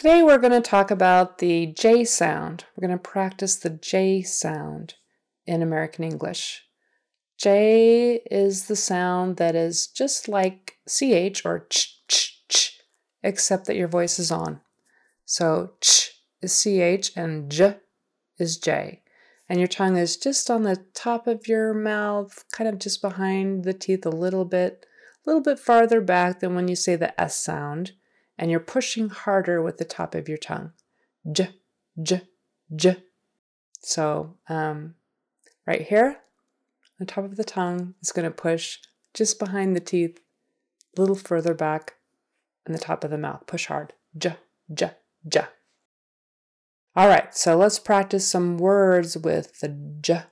Today we're going to talk about the J sound. We're going to practice the J sound in American English. J is the sound that is just like CH or ch, ch, ch, except that your voice is on. So ch is CH and J is J. And your tongue is just on the top of your mouth, kind of just behind the teeth a little bit, a little bit farther back than when you say the S sound. And you're pushing harder with the top of your tongue. J, J, J. So, um, right here, the top of the tongue is going to push just behind the teeth, a little further back, and the top of the mouth. Push hard. J, J, J. All right, so let's practice some words with the J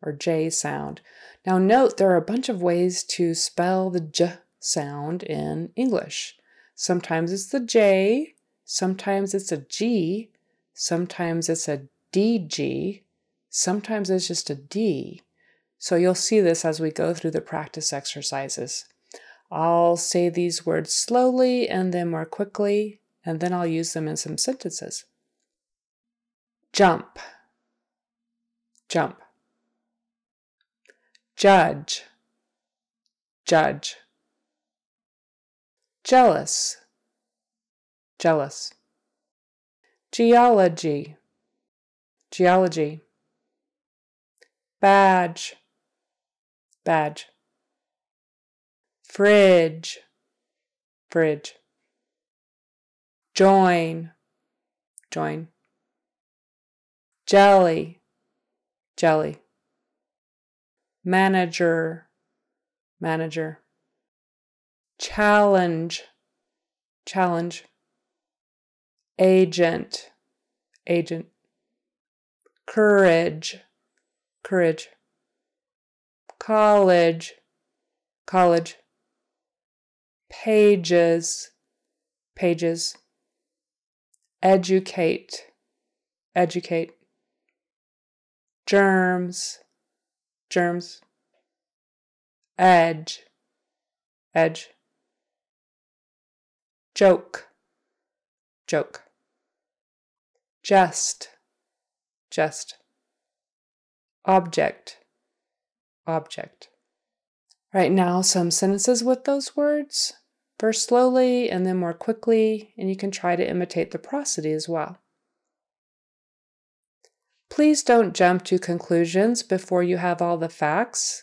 or J sound. Now, note there are a bunch of ways to spell the J sound in English. Sometimes it's the J, sometimes it's a G, sometimes it's a DG, sometimes it's just a D. So you'll see this as we go through the practice exercises. I'll say these words slowly and then more quickly, and then I'll use them in some sentences. Jump, jump, judge, judge, jealous, jealous, geology, geology, badge, badge, fridge, fridge, join, join. Jelly, jelly. Manager, manager. Challenge, challenge. Agent, agent. Courage, courage. College, college. Pages, pages. Educate, educate. Germs, germs, edge, edge, joke, joke, just, just, object, object. Right now, some sentences with those words. First slowly and then more quickly, and you can try to imitate the prosody as well. Please don't jump to conclusions before you have all the facts.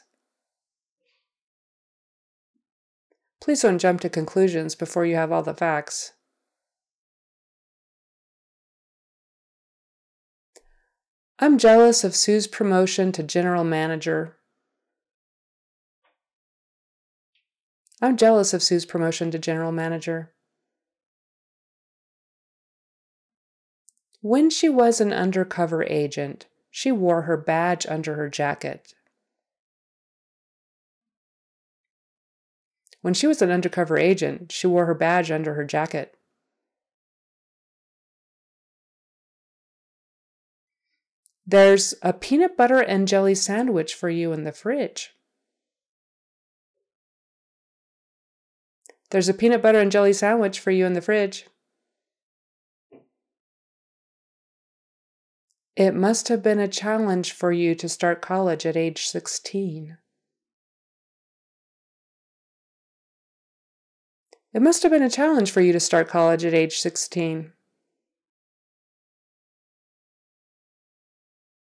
Please don't jump to conclusions before you have all the facts. I'm jealous of Sue's promotion to general manager. I'm jealous of Sue's promotion to general manager. When she was an undercover agent, she wore her badge under her jacket. When she was an undercover agent, she wore her badge under her jacket. There's a peanut butter and jelly sandwich for you in the fridge. There's a peanut butter and jelly sandwich for you in the fridge. It must have been a challenge for you to start college at age 16. It must have been a challenge for you to start college at age 16.